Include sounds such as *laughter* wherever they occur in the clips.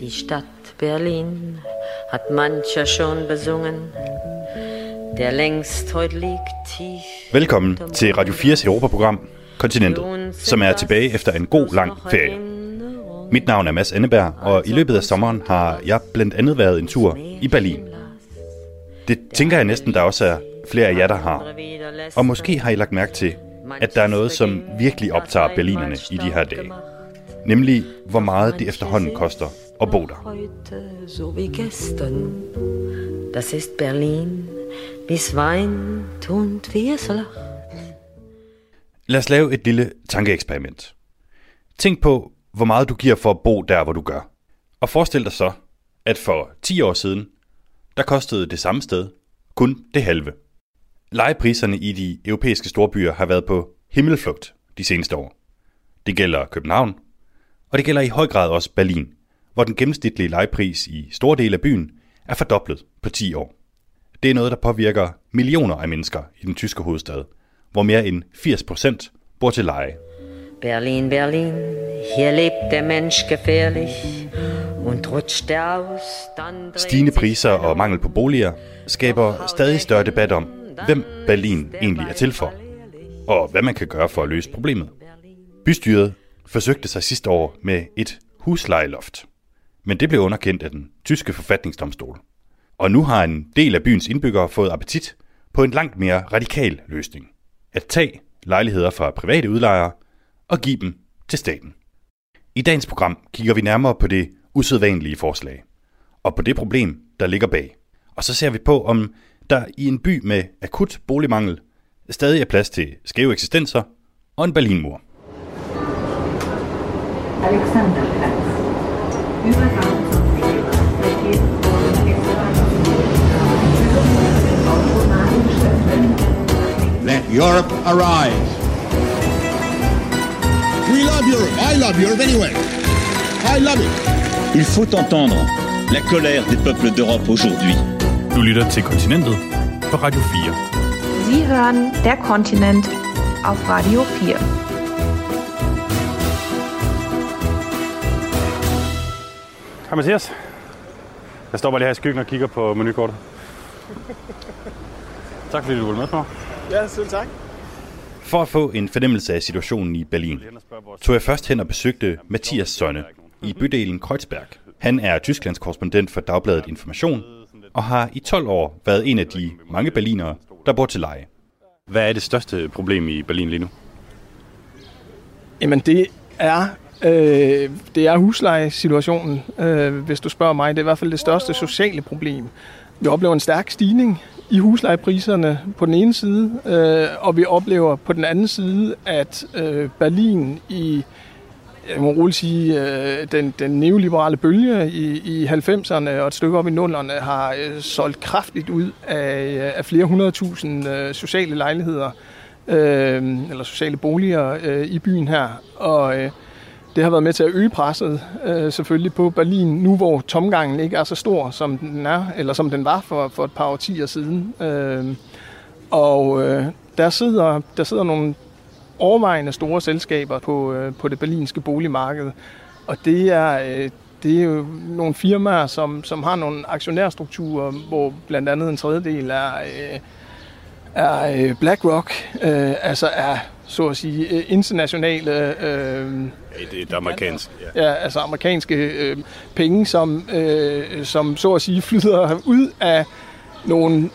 Die Stadt Berlin hat mancher schon besungen, der længst heute liegt tief. Velkommen til Radio 4's Europaprogram Kontinentet, som er tilbage efter en god lang ferie. Mit navn er Mads Anneberg, og i løbet af sommeren har jeg blandt andet været en tur i Berlin. Det tænker jeg næsten, der også er flere af jer, der har. Og måske har I lagt mærke til, at der er noget, som virkelig optager berlinerne i de her dage. Nemlig, hvor meget det efterhånden koster at bo der. So wie gestern, das ist Berlin, wie's weint und wie. Lad os lave et lille tankeeksperiment. Tænk på, hvor meget du giver for at bo der, hvor du gør. Og forestil dig så, at for 10 år siden, der kostede det samme sted kun det halve. Lejepriserne i de europæiske storbyer har været på himmelflugt de seneste år. Det gælder København, og det gælder i høj grad også Berlin, hvor den gennemsnitlige lejepris i store dele af byen er fordoblet på 10 år. Det er noget, der påvirker millioner af mennesker i den tyske hovedstad, hvor mere end 80 procent bor til leje. Berlin, Berlin, hier lebt der Mensch gefährlich Stigende priser og mangel på boliger skaber stadig større debat om, hvem Berlin egentlig er til for, og hvad man kan gøre for at løse problemet. Bystyret forsøgte sig sidste år med et huslejeloft, men det blev underkendt af den tyske forfatningsdomstol. Og nu har en del af byens indbyggere fået appetit på en langt mere radikal løsning. At tage lejligheder fra private udlejere og give dem til staten. I dagens program kigger vi nærmere på det usædvanlige forslag, og på det problem, der ligger bag. Og så ser vi på, om der i en by med akut boligmangel stadig er plads til skæve eksistenser og en Berlinmur. Alexanderplatz. Übergang zum Let Europe arise. We love Europe. I love Europe anyway. I love it. Il faut entendre la colère des peuples d'Europe aujourd'hui. Du lytter til Kontinentet på Radio 4. Sie hören der Kontinent auf Radio 4. Hej Mathias. Jeg står bare lige her i skyggen og kigger på menukortet. tak fordi du ville med mig. Ja, selv tak. For at få en fornemmelse af situationen i Berlin, tog jeg først hen og besøgte Mathias Sønne i bydelen Kreuzberg. Han er Tysklands korrespondent for Dagbladet Information og har i 12 år været en af de mange berlinere, der bor til leje. Hvad er det største problem i Berlin lige nu? Jamen det er, øh, det er huslejesituationen, øh, hvis du spørger mig. Det er i hvert fald det største sociale problem. Vi oplever en stærk stigning i huslejepriserne på den ene side, øh, og vi oplever på den anden side, at øh, Berlin i jeg må roligt sige, øh, den, den neoliberale bølge i, i 90'erne og et stykke op i 0'erne har øh, solgt kraftigt ud af, øh, af flere hundredtusind øh, sociale lejligheder, øh, eller sociale boliger øh, i byen her. Og øh, det har været med til at øge presset øh, selvfølgelig på Berlin, nu hvor tomgangen ikke er så stor, som den er, eller som den var for, for et par årtier siden. Øh, og øh, der, sidder, der sidder nogle overvejende store selskaber på, øh, på det berlinske boligmarked. Og det er, øh, det er jo nogle firmaer, som, som har nogle aktionærstrukturer, hvor blandt andet en tredjedel er, øh, er BlackRock, øh, altså er så at sige internationale øh, Det er amerikansk. ja, altså amerikanske øh, penge, som, øh, som så at sige flyder ud af nogle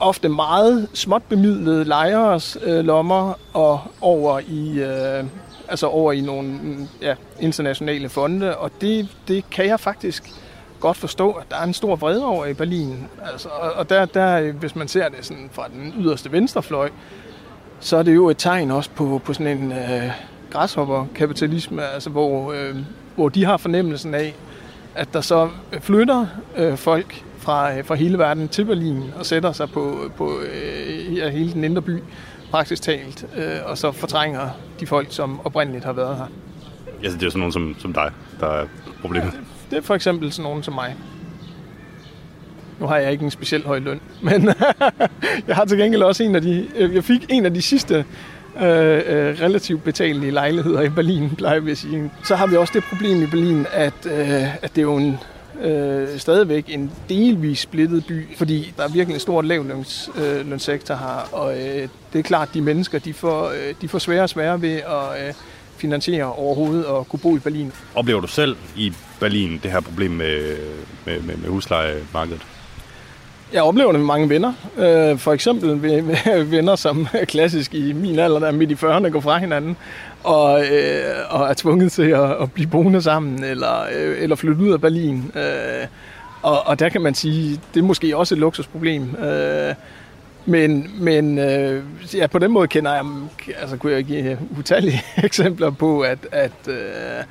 ofte meget småt bemidlede lejeres øh, lommer og over i øh, altså over i nogle mm, ja, internationale fonde, og det, det kan jeg faktisk godt forstå, at der er en stor vrede over i Berlin. Altså, og og der, der, hvis man ser det sådan fra den yderste venstrefløj, så er det jo et tegn også på, på sådan en øh, græshopperkapitalisme, altså hvor, øh, hvor de har fornemmelsen af, at der så flytter øh, folk fra, øh, fra hele verden til Berlin og sætter sig på, på øh, ja, hele den indre by, praktisk talt, øh, og så fortrænger de folk, som oprindeligt har været her. Altså, det er jo sådan nogen som, som dig, der er problemet. Det er for eksempel sådan nogen som mig. Nu har jeg ikke en specielt høj løn, *laughs* men *laughs* jeg har til gengæld også en af de... Jeg fik en af de sidste øh, øh, relativt betalelige lejligheder i Berlin, plejer vi at sige. Så har vi også det problem i Berlin, at, øh, at det er jo en øh, stadigvæk en delvis splittet by, fordi der er virkelig en stor lavlønssektor øh, her, og øh, det er klart, at de mennesker, de får, øh, de får sværere og sværere ved at øh, finansiere overhovedet og kunne bo i Berlin. Oplever du selv i Berlin det her problem med, med, med, med huslejemarkedet? Jeg oplever det med mange venner. Øh, for eksempel *laughs* venner, som er klassisk i min alder, der er midt i 40'erne, går fra hinanden og, øh, og er tvunget til at, at blive boende sammen, eller, øh, eller flytte ud af Berlin. Øh, og, og der kan man sige, det er måske også et luksusproblem. Øh, men, men øh, ja, på den måde kender jeg, altså kunne jeg give utallige *laughs* eksempler på, at, at, øh,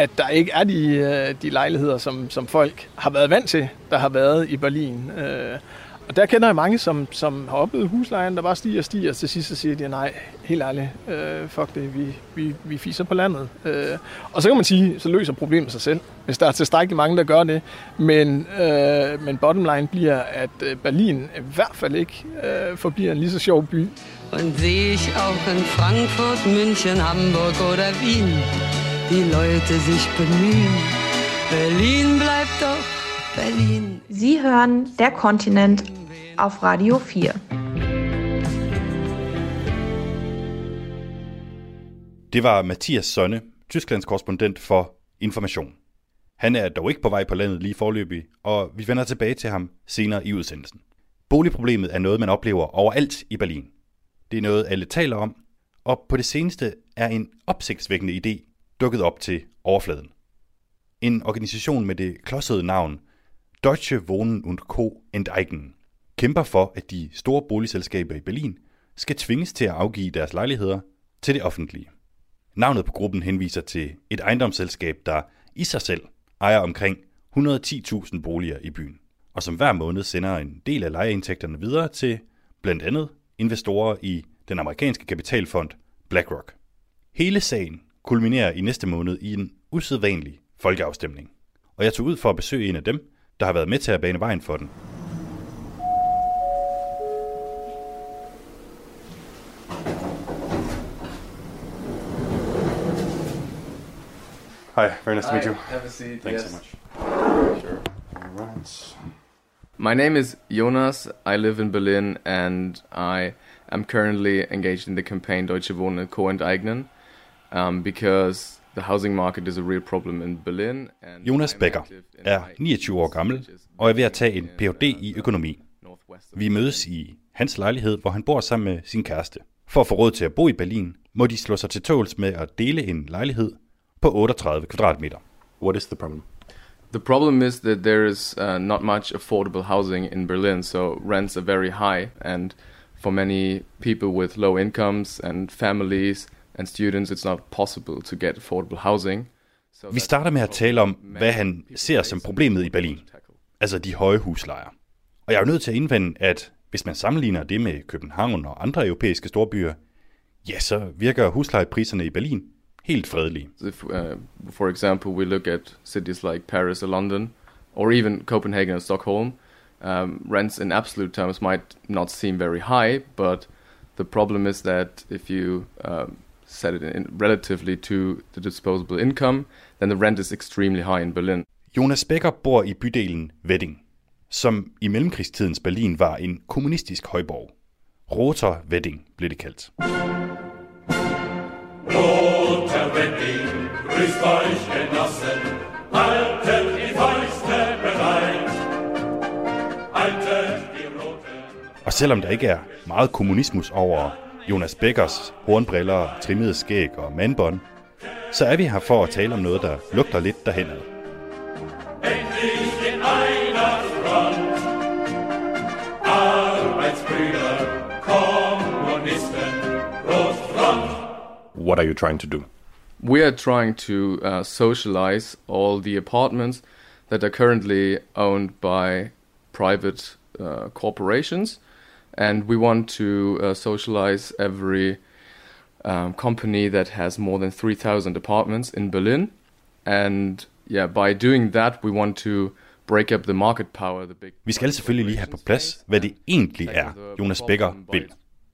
at der ikke er de, øh, de lejligheder, som, som folk har været vant til, der har været i Berlin. Øh, og der kender jeg mange, som, som har oplevet huslejen, der bare stiger og stiger, og til sidst så siger de, nej, helt ærligt, øh, fuck det, vi, vi, vi fiser på landet. Øh, og så kan man sige, så løser problemet sig selv, hvis der er tilstrækkeligt mange, der gør det. Men, øh, men bottom line bliver, at øh, Berlin i hvert fald ikke øh, forbliver en lige så sjov by. Und sehe ich auch in Frankfurt, München, Hamburg oder Wien, die Leute sich bemühen. Berlin bleibt doch Berlin. Sie hören Der Kontinent auf Radio 4. Det var Mathias Sonne, Tysklands korrespondent for Information. Han er dog ikke på vej på landet lige forløbig, og vi vender tilbage til ham senere i udsendelsen. Boligproblemet er noget, man oplever overalt i Berlin. Det er noget, alle taler om, og på det seneste er en opsigtsvækkende idé dukket op til overfladen. En organisation med det klodsede navn Deutsche Wohnen und Co. Enteignen kæmper for, at de store boligselskaber i Berlin skal tvinges til at afgive deres lejligheder til det offentlige. Navnet på gruppen henviser til et ejendomsselskab, der i sig selv ejer omkring 110.000 boliger i byen, og som hver måned sender en del af lejeindtægterne videre til blandt andet investorer i den amerikanske kapitalfond BlackRock. Hele sagen kulminerer i næste måned i en usædvanlig folkeafstemning, og jeg tog ud for at besøge en af dem, der har været med til at bane vejen for den. Hi, very nice to meet you. Have a seat. Thanks yes. so much. Sure. All right. My name is Jonas. I live in Berlin and I am currently engaged in the campaign Deutsche Wohnen Co. enteignen um, because the housing market is a real problem in Berlin. And Jonas Becker er my 29 år gammel og er ved at tage en Ph.D. i økonomi. Vi mødes i hans lejlighed, hvor han bor sammen med sin kæreste. For at få råd til at bo i Berlin, må de slå sig til tåls med at dele en lejlighed på 38 kvadratmeter. What is the problem? The problem is that there is uh, not much affordable housing in Berlin, so rents are very high, and for many people with low incomes and families and students, it's not possible to get affordable housing. Vi starter med at tale om, hvad han ser som and problemet i Berlin. Altså de høje huslejer. Og jeg er jo nødt til at indvende, at hvis man sammenligner det med København og andre europæiske storbyer, ja, så virker huslejepriserne i Berlin helt fredelige. If, uh, for example, we look at cities like Paris or London, or even Copenhagen or Stockholm, um, rents in absolute terms might not seem very high, but the problem is that if you um, set it in relatively to the disposable income, then the rent is extremely high in Berlin. Jonas Becker bor i bydelen Wedding, som i mellemkrigstidens Berlin var en kommunistisk højborg. Roter Wedding blev det kaldt. Roter Wedding, grüßt euch Genossen, haltet die Fäuste bereit. Haltet die rote Og selvom der ikke er meget kommunismus over Jonas Beckers hornbriller, trimmede skæg og mandbånd, så er vi her for at tale om noget, der lugter lidt derhenad. endlich in einer Front. Arbeitsbrüder, Kommunisten, Rotfront. What are you trying to do? We are trying to uh, socialize all the apartments that are currently owned by private uh, corporations, and we want to uh, socialize every um, company that has more than 3,000 apartments in Berlin. And yeah, by doing that, we want to break up the market power. The big Vi skal selvfølgelig lige have på plads, hvad det egentlig er, Jonas Becker vil.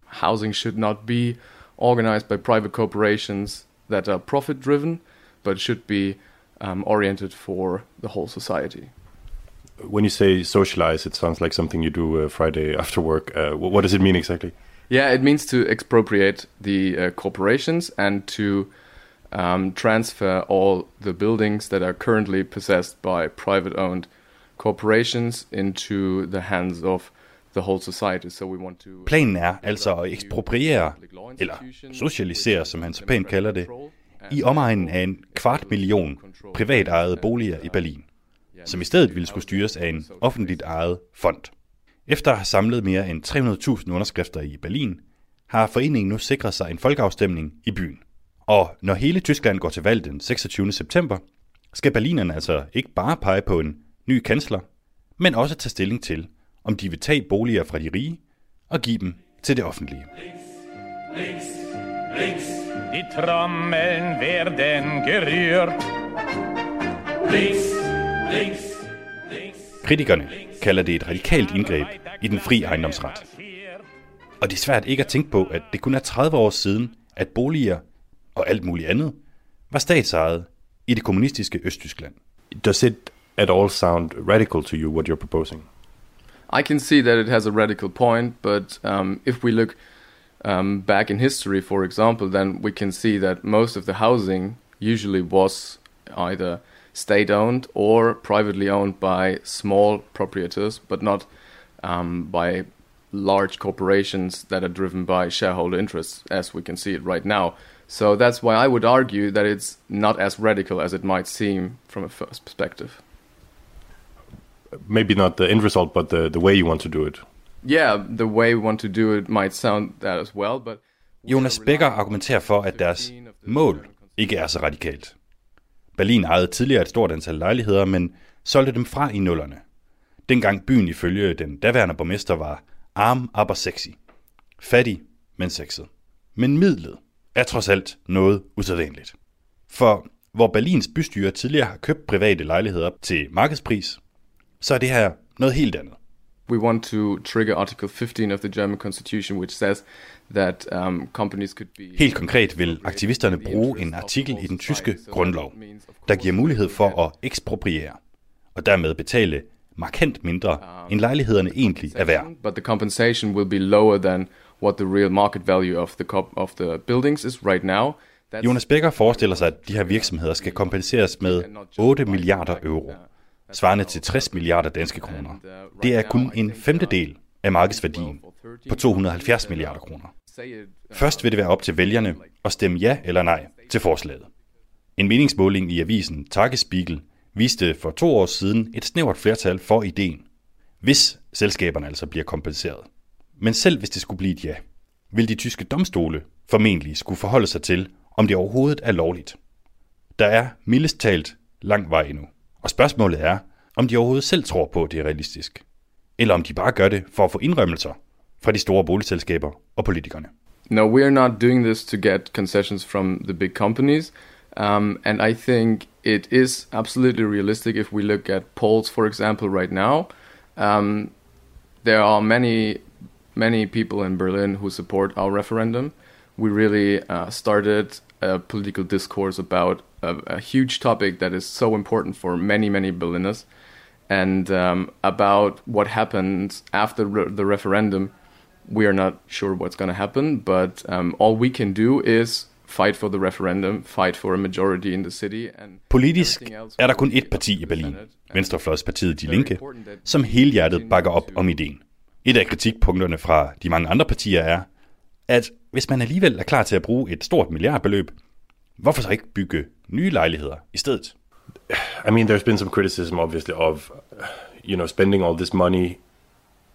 housing should not be organized by private corporations that are profit driven, but should be um, oriented for the whole society. When you say socialize, it sounds like something you do uh, Friday *laughs* after work. Uh, what does it mean exactly? Yeah, it means to expropriate the uh, corporations and to um, transfer all the buildings that are currently possessed by private owned corporations into the hands of the whole society. So we want to. Planen er altså at ekspropriere, eller socialisere, som han så pænt kalder det, i omegnen af en kvart million privatejede boliger i Berlin, som i stedet ville skulle styres af en offentligt ejet fond. Efter at have samlet mere end 300.000 underskrifter i Berlin, har foreningen nu sikret sig en folkeafstemning i byen. Og når hele Tyskland går til valg den 26. september, skal berlinerne altså ikke bare pege på en ny kansler, men også tage stilling til, om de vil tage boliger fra de rige og give dem til det offentlige. Links, links, Die Trommeln werden gerührt. links, links. Kritikerne kalder det et radikalt indgreb i den fri ejendomsret. Og det er svært ikke at tænke på, at det kun er 30 år siden, at boliger og alt muligt andet var statsejet i det kommunistiske Østtyskland. Does it at all sound radical to you what you're proposing? I can see that it has a radical point, but um, if we look um, back in history, for example, then we can see that most of the housing usually was either state owned or privately owned by small proprietors, but not um, by large corporations that are driven by shareholder interests, as we can see it right now. So that's why I would argue that it's not as radical as it might seem from a first perspective. Maybe not the end result, but the, the way you want to do it. Yeah, the way we want to do it might sound that as well, but Jonas Becker argumenterer for, at deres mål ikke er så radikalt. Berlin ejede tidligere et stort antal lejligheder, men solgte dem fra i nullerne. Dengang byen ifølge den daværende borgmester var arm, aber sexy. Fattig, men sexet. Men midlet er trods alt noget usædvanligt. For hvor Berlins bystyre tidligere har købt private lejligheder til markedspris, så er det her noget helt andet. we want to trigger Article 15 of the German Constitution, which says that um, companies could be. Helt konkret vil aktivisterne bruge en artikel i den tyske grundlov, der giver mulighed for at ekspropriere, og dermed betale markant mindre, end lejlighederne egentlig er værd. But the compensation will be lower than what the real market value of the of the buildings is right now. That's Jonas Becker forestiller sig, at de her virksomheder skal kompenseres med 8 milliarder euro, svarende til 60 milliarder danske kroner. Det er kun en femtedel af markedsværdien på 270 milliarder kroner. Først vil det være op til vælgerne at stemme ja eller nej til forslaget. En meningsmåling i avisen Tagespiegel viste for to år siden et snævert flertal for ideen, hvis selskaberne altså bliver kompenseret. Men selv hvis det skulle blive et ja, vil de tyske domstole formentlig skulle forholde sig til, om det overhovedet er lovligt. Der er mildest talt lang vej endnu. Og spørgsmålet er, om de overhovedet selv tror på, at det er realistisk. Eller om de bare gør det for at få indrømmelser fra de store boligselskaber og politikerne. No, we are not doing this to get concessions from the big companies. Um, and I think it is absolutely realistic if we look at polls, for example, right now. Um, there are many, many people in Berlin who support our referendum. We really uh, started a political discourse about a, a huge topic that is so important for many, many Berliners. And um, about what happens after re- the referendum, we are not sure what's going to happen, but um, all we can do is fight for the referendum, fight for a majority in the city. And Politisk er der kun ét parti i be Berlin. Venstrefløjspartiet De Linke, som helhjertet bakker op om ideen. Et af kritikpunkterne fra de mange andre partier er, at hvis man alligevel er klar til at bruge et stort milliardbeløb, hvorfor så ikke bygge nye lejligheder i stedet? I mean, there's been some criticism, obviously, of you know spending all this money,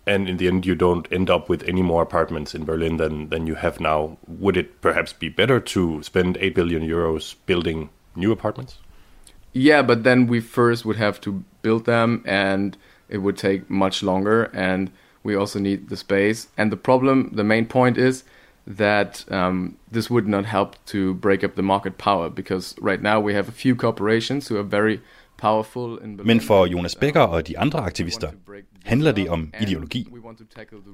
and in the end, you don't end up with any more apartments in Berlin than than you have now. Would it perhaps be better to spend eight billion euros building new apartments? Yeah, but then we first would have to build them, and it would take much longer, and we also need the space. And the problem, the main point is that um, this would not help to break up the market power because right now we have a few corporations who are very. Men for Jonas Becker og de andre aktivister handler det om ideologi,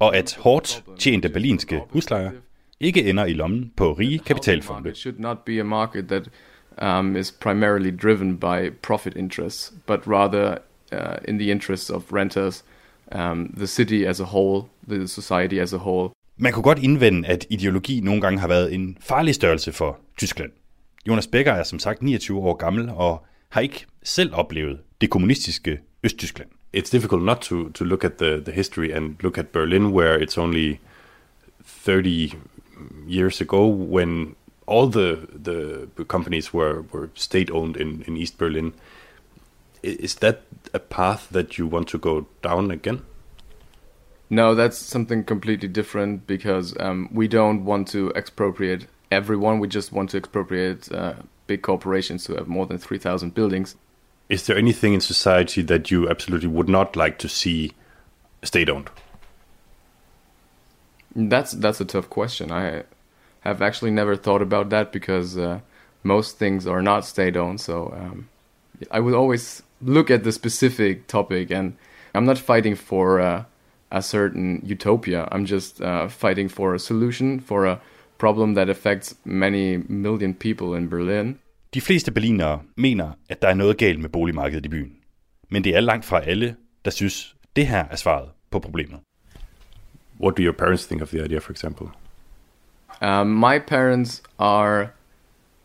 og at hårdt tjente berlinske huslejer ikke ender i lommen på rige kapitalfonde. Um, is primarily driven by profit interests, but rather uh, in the interests of renters, um, the city as a whole, the society as a whole. Man kunne godt indvende, at ideologi nogle gange har været en farlig størrelse for Tyskland. Jonas Becker er som sagt 29 år gammel og har ikke selv oplevet det kommunistiske Østtyskland. It's difficult not to, to look at the, the history and look at Berlin, where it's only 30 years ago when all the the companies were, were state owned in, in East Berlin. Is that a path that you want to go down again? No, that's something completely different because um, we don't want to expropriate everyone. We just want to expropriate uh, big corporations who have more than 3,000 buildings. Is there anything in society that you absolutely would not like to see state owned? That's that's a tough question. I have actually never thought about that because uh, most things are not state owned. So um, I would always look at the specific topic, and I'm not fighting for uh, a certain utopia. I'm just uh, fighting for a solution for a problem that affects many million people in Berlin. De fleste berlinere mener, at der er noget galt med boligmarkedet i byen. Men det er langt fra alle, der synes, det her er svaret på problemet. What do your parents think of the idea, for example? Um, my parents are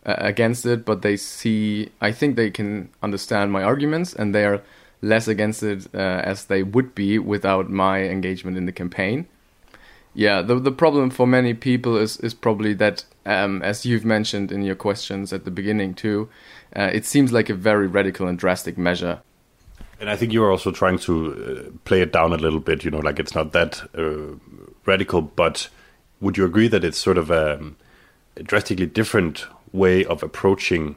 uh, against it, but they see. I think they can understand my arguments, and they are less against it uh, as they would be without my engagement in the campaign. Yeah, the the problem for many people is is probably that, um, as you've mentioned in your questions at the beginning too, uh, it seems like a very radical and drastic measure. And I think you're also trying to uh, play it down a little bit. You know, like it's not that uh, radical, but would you agree that it's sort of a, a drastically different way of approaching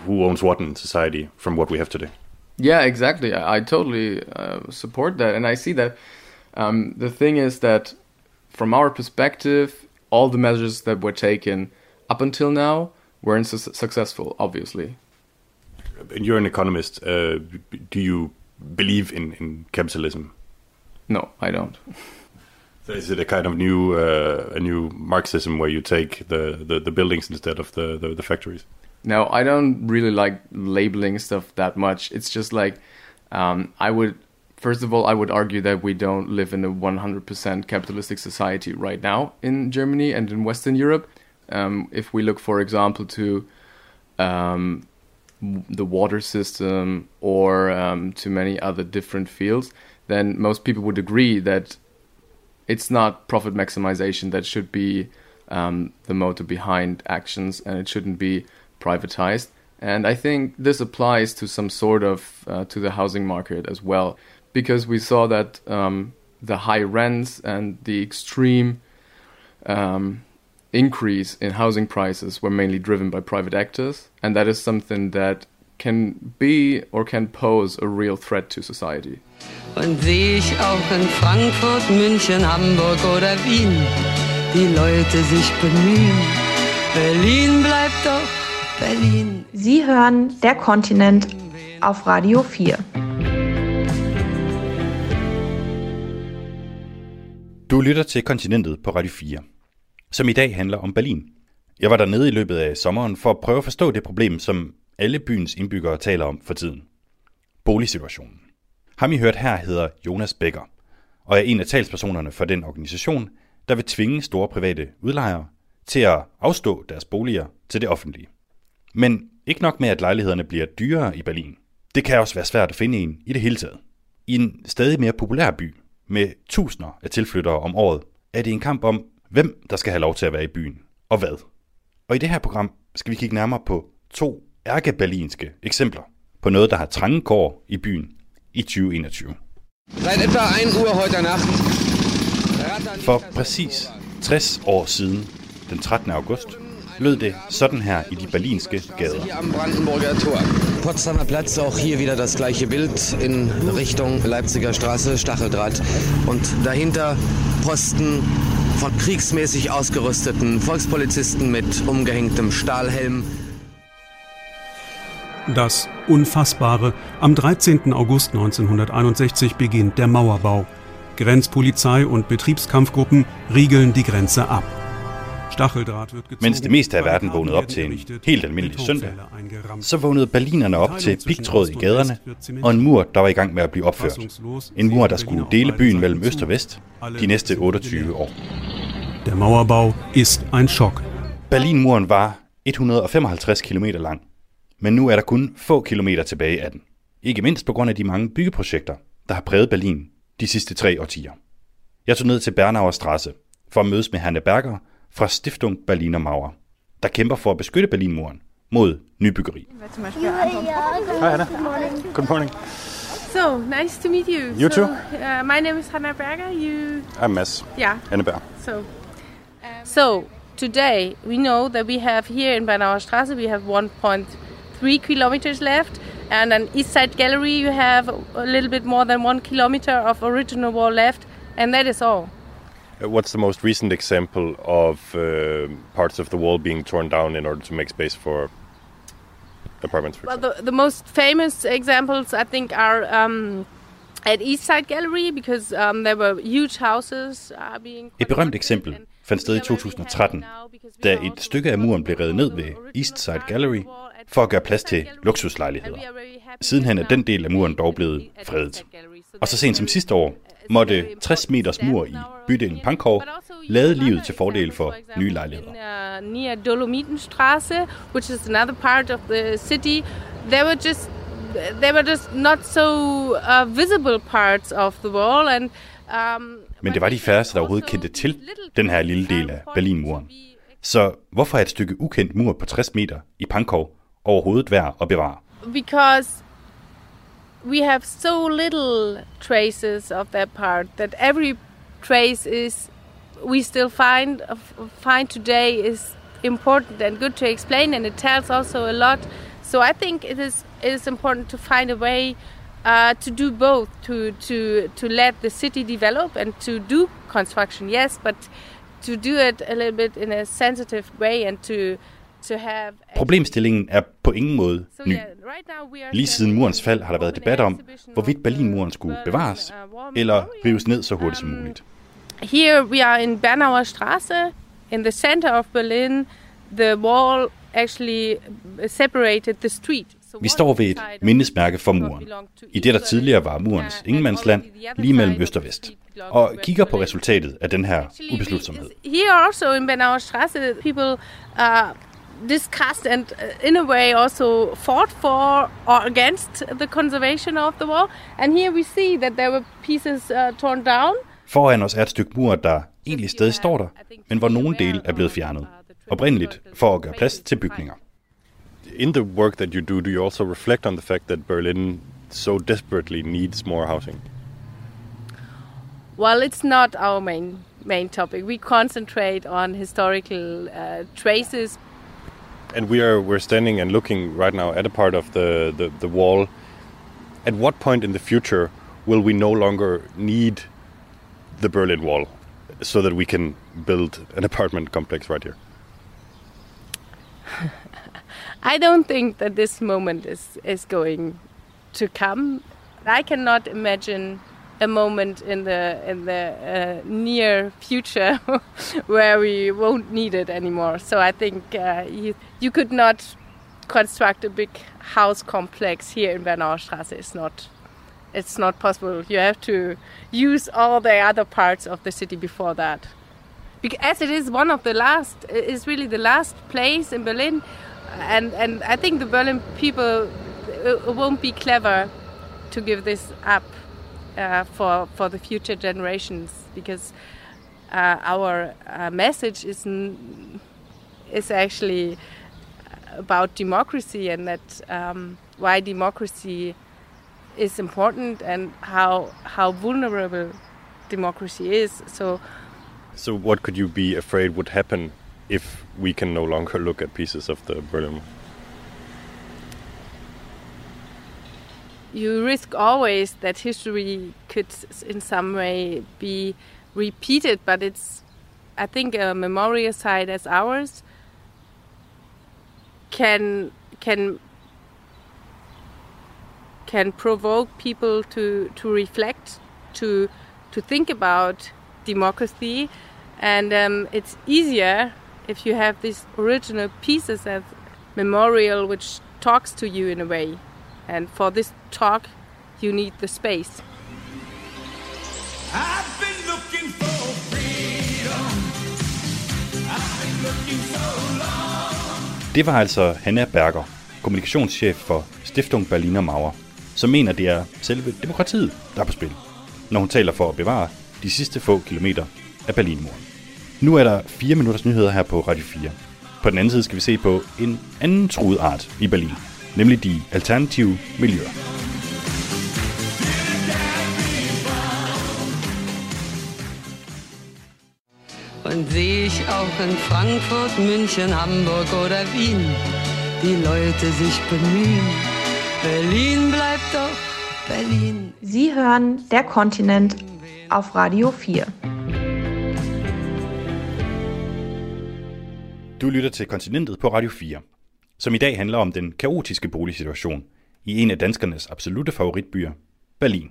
who owns what in society from what we have today? Yeah, exactly. I, I totally uh, support that, and I see that. Um, the thing is that, from our perspective, all the measures that were taken up until now weren't su- successful. Obviously, And you're an economist. Uh, do you believe in, in capitalism? no, I don't. So is it a kind of new uh, a new Marxism where you take the, the, the buildings instead of the, the, the factories? No, I don't really like labeling stuff that much. It's just like um, I would. First of all, I would argue that we don't live in a 100% capitalistic society right now in Germany and in Western Europe. Um, if we look, for example, to um, the water system or um, to many other different fields, then most people would agree that it's not profit maximization that should be um, the motive behind actions and it shouldn't be privatized. And I think this applies to some sort of uh, to the housing market as well, because we saw that um, the high rents and the extreme um, increase in housing prices were mainly driven by private actors, and that is something that can be or can pose a real threat to society. Und sehe ich auch in Frankfurt, München, Hamburg oder Wien, die Leute sich bemühen. Berlin bleibt doch Berlin. Sie hören Der Kontinent auf Radio 4. Du lytter til Kontinentet på Radio 4, som i dag handler om Berlin. Jeg var dernede i løbet af sommeren for at prøve at forstå det problem, som alle byens indbyggere taler om for tiden. Boligsituationen. Ham I hørt her hedder Jonas Becker, og er en af talspersonerne for den organisation, der vil tvinge store private udlejere til at afstå deres boliger til det offentlige. Men ikke nok med, at lejlighederne bliver dyrere i Berlin. Det kan også være svært at finde en i det hele taget. I en stadig mere populær by med tusinder af tilflyttere om året, er det en kamp om, hvem der skal have lov til at være i byen, og hvad. Og i det her program skal vi kigge nærmere på to ærkeberlinske eksempler på noget, der har trange kår i byen i 2021. Seit etwa 1 Uhr heute Nacht For præcis 60 år siden, den 13. august, lød det sådan her i de berlinske gader. hier am Brandenburger Tor. Potsdamer Platz, auch hier wieder das gleiche Bild in Richtung Leipziger Straße, Stacheldraht. Und dahinter Posten von kriegsmäßig ausgerüsteten Volkspolizisten mit umgehängtem Stahlhelm. Das Unfassbare. Am 13. August 1961 beginnt der Mauerbau. Grenzpolizei und Betriebskampfgruppen riegeln die Grenze ab. Stacheldraht wird gezogen. Mens det meste af verden vågnede op til en helt almindelig søndag, så vågnede berlinerne op til pigtråd i gaderne og en mur, der var i gang med at blive opført. En mur, der skulle dele byen mellem øst og vest de næste 28 år. Der Mauerbau ist ein Schock. Berlinmuren var 155 km lang, men nu er der kun få kilometer tilbage af den. Ikke mindst på grund af de mange byggeprojekter, der har præget Berlin de sidste tre årtier. Jeg tog ned til Bernauer Strasse for at mødes med Hanne Berger fra Stiftung Berliner Mauer, der kæmper for at beskytte Berlinmuren mod nybyggeri. Hi, Anna. Good morning. So nice to meet you. You so, too. Uh, my name is Hannah Berger. You. I'm Mads. Yeah. Anneberg. So. So today we know that we have here in Bernauer Straße we have 1.3 kilometers left, and on East Side Gallery you have a little bit more than one kilometer of original wall left, and that is all. Uh, What's the most recent example of uh, parts of the wall being torn down in order to make space for apartments? For Well, the, the most famous examples, I think, are um, at East Side Gallery because um, there were huge houses uh, being. Et berømt eksempel fandt sted i 2013, da et stykke af muren blev revet ned ved East Side Gallery for at gøre plads til luksuslejligheder. Sidenhen er den del af muren dog blevet fredet. Og så sent som sidste år måtte 60 meters mur i bydelen Pankow lade livet til fordel for nye lejligheder. uh, near Dolomitenstraße, which is another part of the city. They were just they were just not so uh, visible parts of the wall, and um, Men det var de færreste, der overhovedet kendte til den her lille del af Berlinmuren. Så hvorfor er et stykke ukendt mur på 60 meter i Pankow overhovedet værd at bevare? because we have so little traces of that part that every trace is we still find find today is important and good to explain and it tells also a lot. So i think it is it is important to find a way uh, to do both to to to let the city develop and to do construction yes but to do it a little bit in a sensitive way and to Problemstillingen er på ingen måde ny. Lige siden murens fald har der været debat om, hvorvidt Berlinmuren skulle bevares eller rives ned så hurtigt som muligt. Here we are in Bernauer Straße, in the center of Berlin. The wall actually separated the street. Vi står ved et mindesmærke for muren, i det der tidligere var murens ingenmandsland, lige mellem øst og vest, og kigger på resultatet af den her ubeslutsomhed. here also in Bernauer Straße, people uh, discussed and uh, in a way also fought for or against the conservation of the wall. And here we see that there were pieces uh, torn down. Foran os er et stykke mur, der egentlig stadig står der, men hvor nogle dele er blevet fjernet. Oprindeligt for at gøre plads til bygninger. In the work that you do, do you also reflect on the fact that Berlin so desperately needs more housing? Well, it's not our main main topic. We concentrate on historical uh, traces. And we are we're standing and looking right now at a part of the, the, the wall. At what point in the future will we no longer need the Berlin Wall so that we can build an apartment complex right here? *laughs* I don't think that this moment is, is going to come. I cannot imagine a moment in the in the uh, near future *laughs* where we won't need it anymore. So I think uh, you you could not construct a big house complex here in Bernauer Straße. It's not it's not possible. You have to use all the other parts of the city before that. Because as it is one of the last, it is really the last place in Berlin, and and I think the Berlin people uh, won't be clever to give this up uh, for for the future generations because uh, our uh, message is is actually about democracy and that um, why democracy is important and how how vulnerable democracy is. So So what could you be afraid would happen if we can no longer look at pieces of the Berlin Wall? You risk always that history could in some way be repeated but it's i think a memorial site as ours can can can provoke people to, to reflect, to, to think about democracy. And um, it's easier if you have these original pieces as memorial which talks to you in a way. And for this talk, you need the space. I've been looking for freedom. I've been looking so long. Det var altså Hanna Berger, kommunikationschef for Stiftung Berliner Mauer, som mener, det er selve demokratiet, der er på spil, når hun taler for at bevare de sidste få kilometer af Berlinmuren. Nu er der fire minutters nyheder her på Radio 4. På den anden side skal vi se på en anden truet art i Berlin, nemlig de alternative miljøer. Und sehe ich auch in Frankfurt, München, Hamburg oder Wien, die Leute sich bemühen. Berlin bleibt doch Berlin. Sie hören Der Kontinent auf Radio 4. Du lytter til Kontinentet på Radio 4, som i dag handler om den kaotiske boligsituation i en af danskernes absolute favoritbyer, Berlin.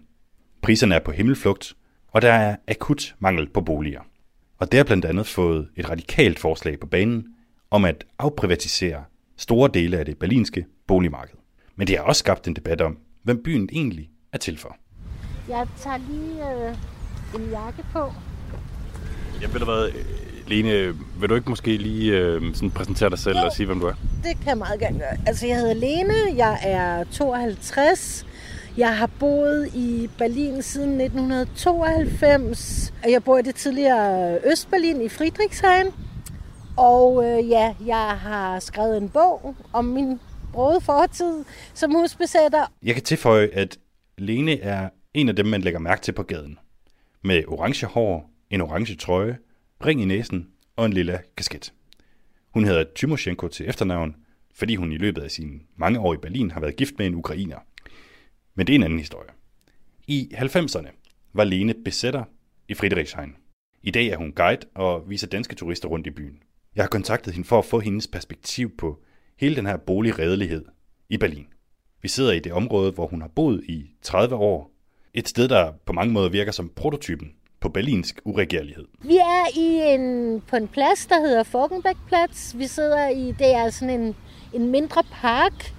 Priserne er på himmelflugt, og der er akut mangel på boliger. Og det har blandt andet fået et radikalt forslag på banen om at afprivatisere store dele af det berlinske boligmarked. Men det har også skabt en debat om, hvem byen egentlig er til for. Jeg tager lige øh, en jakke på. Jeg ved hvad, Lene, vil du ikke måske lige øh, sådan præsentere dig selv Jo. og sige, hvem du er? Det kan jeg meget gerne gøre. Altså, jeg hedder Lene, jeg er 52. Jeg har boet i Berlin siden 1992. Jeg bor i det tidligere Østberlin i Friedrichshain. Og øh, ja, jeg har skrevet en bog om min brode fortid som husbesætter. Jeg kan tilføje, at Lene er en af dem, man lægger mærke til på gaden. Med orange hår, en orange trøje, ring i næsen og en lille kasket. Hun hedder Tymoshenko til efternavn, fordi hun i løbet af sine mange år i Berlin har været gift med en ukrainer. Men det er en anden historie. I 90'erne var Lene besætter i Friedrichshain. I dag er hun guide og viser danske turister rundt i byen. Jeg har kontaktet hende for at få hendes perspektiv på hele den her boligredelighed i Berlin. Vi sidder i det område, hvor hun har boet i 30 år. Et sted, der på mange måder virker som prototypen på berlinsk uregerlighed. Vi er i en, på en plads, der hedder Forkenbækplads. Vi sidder i, det er sådan en, en mindre park.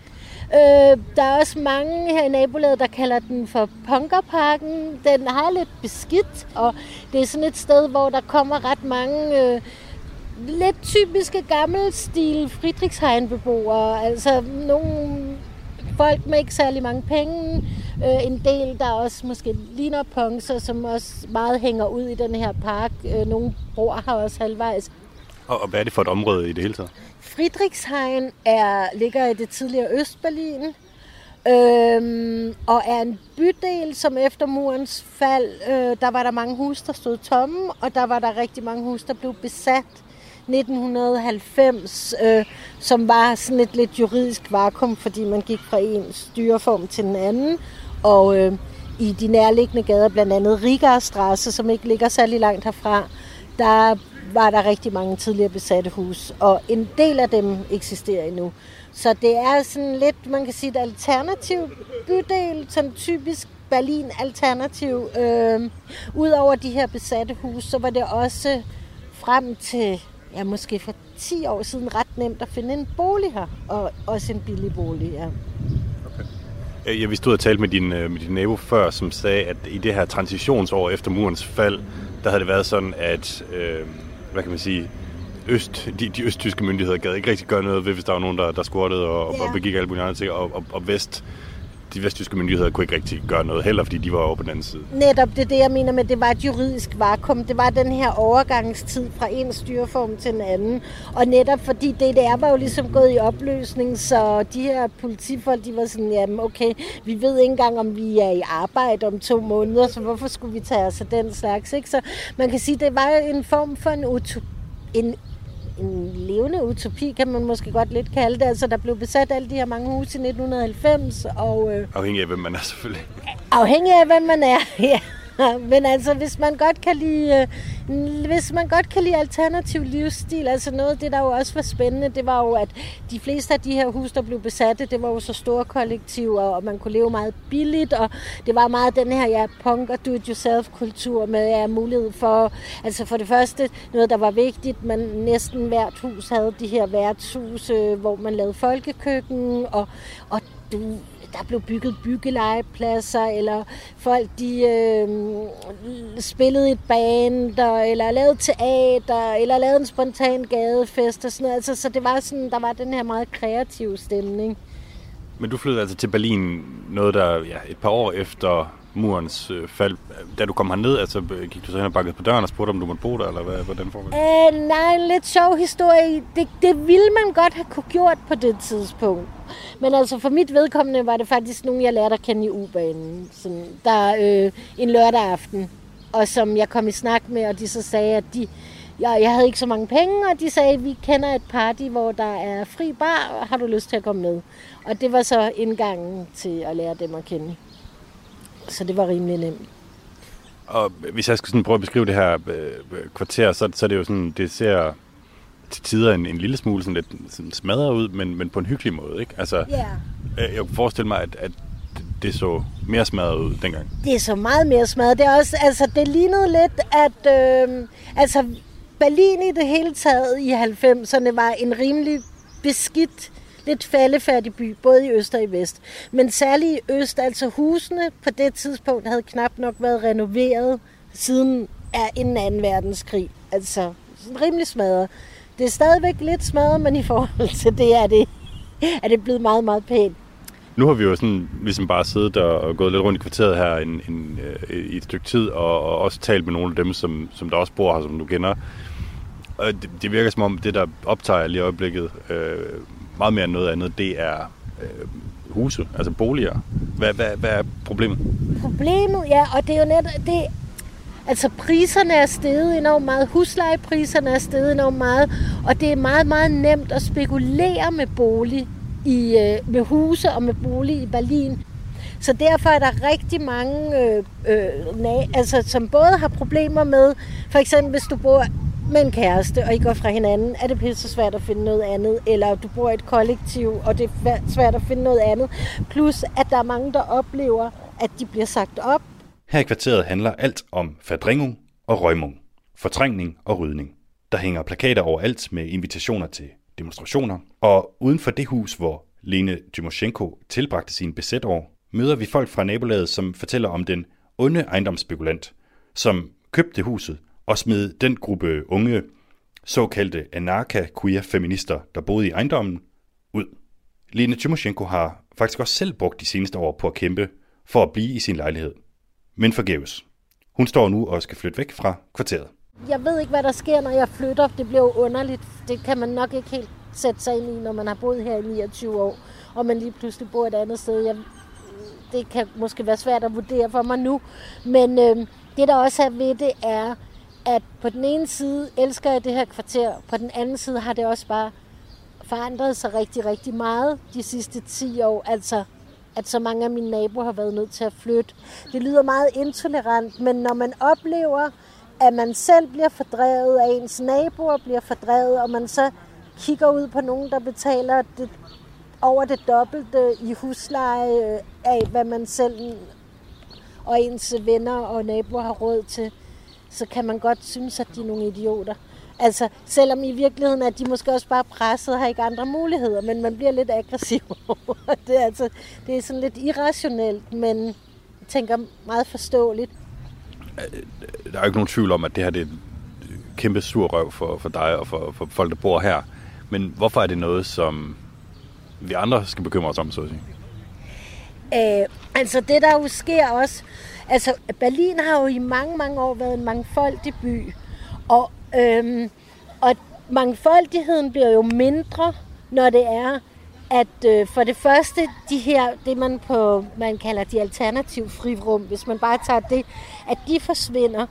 Øh, der er også mange her i nabolaget, der kalder den for Punkerparken. Den har lidt beskidt, og det er sådan et sted, hvor der kommer ret mange øh, lidt typiske gammelstil Friedrichshain-beboere. Altså nogle folk med ikke særlig mange penge. Øh, en del, der også måske ligner punkser, som også meget hænger ud i den her park. Øh, nogle bor her også halvvejs. Og, og hvad er det for et område i det hele taget? Friedrichshain er, ligger i det tidligere Østberlin, øhm, og er en bydel, som efter murens fald, øh, der var der mange huse, der stod tomme, og der var der rigtig mange huse, der blev besat 1990, øh, som var sådan et lidt juridisk vakuum, fordi man gik fra en styreform til den anden, og øh, i de nærliggende gader, blandt andet Rigastrasse, som ikke ligger særlig langt herfra, der var der rigtig mange tidligere besatte hus, og en del af dem eksisterer endnu. Så det er sådan lidt, man kan sige, et alternativ bydel, sådan typisk Berlin-alternativ. Øh, Udover de her besatte huse, så var det også frem til, ja, måske for 10 år siden, ret nemt at finde en bolig her, og også en billig bolig, ja. Øh, Jeg vi stod og talte med din, øh, med din nabo før, som sagde, at i det her transitionsår efter murens fald, der havde det været sådan, at, øh, hvad kan man sige, øst, de, de østtyske myndigheder gad ikke rigtig gøre noget ved, hvis der var nogen, der, der squattede og, Ja. og begik alle mulige andre ting, og, og, og vest, de vestjyske myndigheder kunne ikke rigtig gøre noget heller, fordi de var over på den anden side. Netop det er det, jeg mener med, det var et juridisk vakuum. Det var den her overgangstid fra en styreform til en anden. Og netop fordi DDR var jo ligesom gået i opløsning, så de her politifolk, de var sådan, jamen okay, vi ved ikke engang, om vi er i arbejde om to måneder, så hvorfor skulle vi tage os af den slags, ikke? Så man kan sige, det var en form for en utopi, en en levende utopi, kan man måske godt lidt kalde det. Altså, der blev besat alle de her mange huse i 1990, og øh, Afhængig af, hvem man er selvfølgelig. afhængig af, hvem man er, *laughs* ja. *laughs* Men altså, hvis man godt kan lide, øh, hvis man godt kan lide alternativ livsstil, altså noget af det, der jo også var spændende, det var jo, at de fleste af de her huse, der blev besatte, det var jo så store kollektiver, og man kunne leve meget billigt, og det var meget den her ja, punk og do-it-yourself-kultur med ja, mulighed for, altså for det første, noget, der var vigtigt, man næsten hvert hus havde de her værtshuse, øh, hvor man lavede folkekøkken, og, og du, der blev bygget byggelegepladser, eller folk de øh, spillede et band, og, eller lavede teater, eller lavede en spontan gadefest og sådan noget. Altså, så det var sådan, der var den her meget kreative stemning. Men du flyttede altså til Berlin noget, der ja, et par år efter murens øh, fald. Da du kom herned, altså, øh, gik du så hen og bakkede på døren og spurgte, om du måtte bo der, eller hvad, hvordan foregik det? Øh, nej, en lidt sjov historie. Det, det ville man godt have kunne gjort på det tidspunkt. Men altså for mit vedkommende var det faktisk nogen, jeg lærte at kende i U-banen. Sådan, der øh, en lørdag aften, og som jeg kom i snak med, og de så sagde, at de, jeg, jeg havde ikke så mange penge, og de sagde, at vi kender et party, hvor der er fri bar, og har du lyst til at komme med? Og det var så indgangen til at lære dem at kende. Så det var rimelig nemt. Og hvis jeg skal sådan prøve at beskrive det her øh, kvarter, så, så er det jo sådan, det ser til tider en, en lille smule sådan lidt sådan smadret ud, men, men på en hyggelig måde, ikke? Altså, Ja. øh, jeg kunne forestille mig, at, at det så mere smadret ud dengang. Det er så meget mere smadret. Det er også, altså, det lignede lidt, at øh, altså, Berlin i det hele taget i 90'erne var en rimelig beskidt, lidt faldefærdig by, både i øst og i vest. Men særligt i øst, altså husene på det tidspunkt havde knap nok været renoveret siden er inden 2. verdenskrig. Altså sådan rimelig smadret. Det er stadigvæk lidt smadret, men i forhold til det er det, er det blevet meget, meget pænt. Nu har vi jo sådan ligesom bare siddet og, gået lidt rundt i kvarteret her en, en, øh, i et stykke tid, og, og også talt med nogle af dem, som, som der også bor her, som du kender. Og det, det virker som om, det der optager lige i øjeblikket, øh, meget mere end noget andet, det er øh, huse, altså boliger. Hvad, hvad, hvad er problemet? Problemet, ja, og det er jo net, det, altså priserne er steget enormt meget, huslejepriserne er steget enormt meget, og det er meget, meget nemt at spekulere med bolig i, øh, med huse og med bolig i Berlin. Så derfor er der rigtig mange, øh, øh, na- altså, som både har problemer med, for eksempel hvis du bor med en kæreste, og I går fra hinanden, er det pisse svært at finde noget andet, eller du bor i et kollektiv, og det er svært at finde noget andet. Plus, at der er mange, der oplever, at de bliver sagt op, Her i kvarteret handler alt om fordringung og røgmung, fortrængning og rydning. Der hænger plakater overalt med invitationer til demonstrationer, og uden for det hus, hvor Lene Dymoshenko tilbragte sine besætår, møder vi folk fra nabolaget, som fortæller om den onde ejendomsspekulant, som købte huset og smed den gruppe unge, såkaldte anarka-queer-feminister, der boede i ejendommen, ud. Lene Tymoshenko har faktisk også selv brugt de seneste år på at kæmpe for at blive i sin lejlighed. Men forgæves. Hun står nu og skal flytte væk fra kvarteret. jeg ved ikke, hvad der sker, når jeg flytter. Det bliver jo underligt. Det kan man nok ikke helt sætte sig ind i, når man har boet her i 29 år, og man lige pludselig bor et andet sted. Jeg, det kan måske være svært at vurdere for mig nu. Men øh, det, der også er ved det, er, at på den ene side elsker jeg det her kvarter, på den anden side har det også bare forandret sig rigtig, rigtig meget de sidste 10 år. Altså, at så mange af mine naboer har været nødt til at flytte. Det lyder meget intolerant, men når man oplever, at man selv bliver fordrevet, at ens naboer bliver fordrevet, og man så kigger ud på nogen, der betaler det, over det dobbelte i husleje af, hvad man selv og ens venner og naboer har råd til, så kan man godt synes, at de er nogle idioter. Altså, selvom i virkeligheden er de måske også bare presset og har ikke andre muligheder, men man bliver lidt aggressiv over *laughs* det. Er Altså, det er sådan lidt irrationelt, men jeg tænker meget forståeligt. Der er jo ikke nogen tvivl om, at det her det er et kæmpe sur røv for, for dig og for, for folk, der bor her. Men hvorfor er det noget, som vi andre skal bekymre os om, så at sige? Øh, altså det der jo sker også, altså Berlin har jo i mange, mange år været en mangfoldig by, og, øhm, og mangfoldigheden bliver jo mindre, når det er, at øh, for det første, de her, det man på, man kalder de alternative frirum, hvis man bare tager det, at de forsvinder,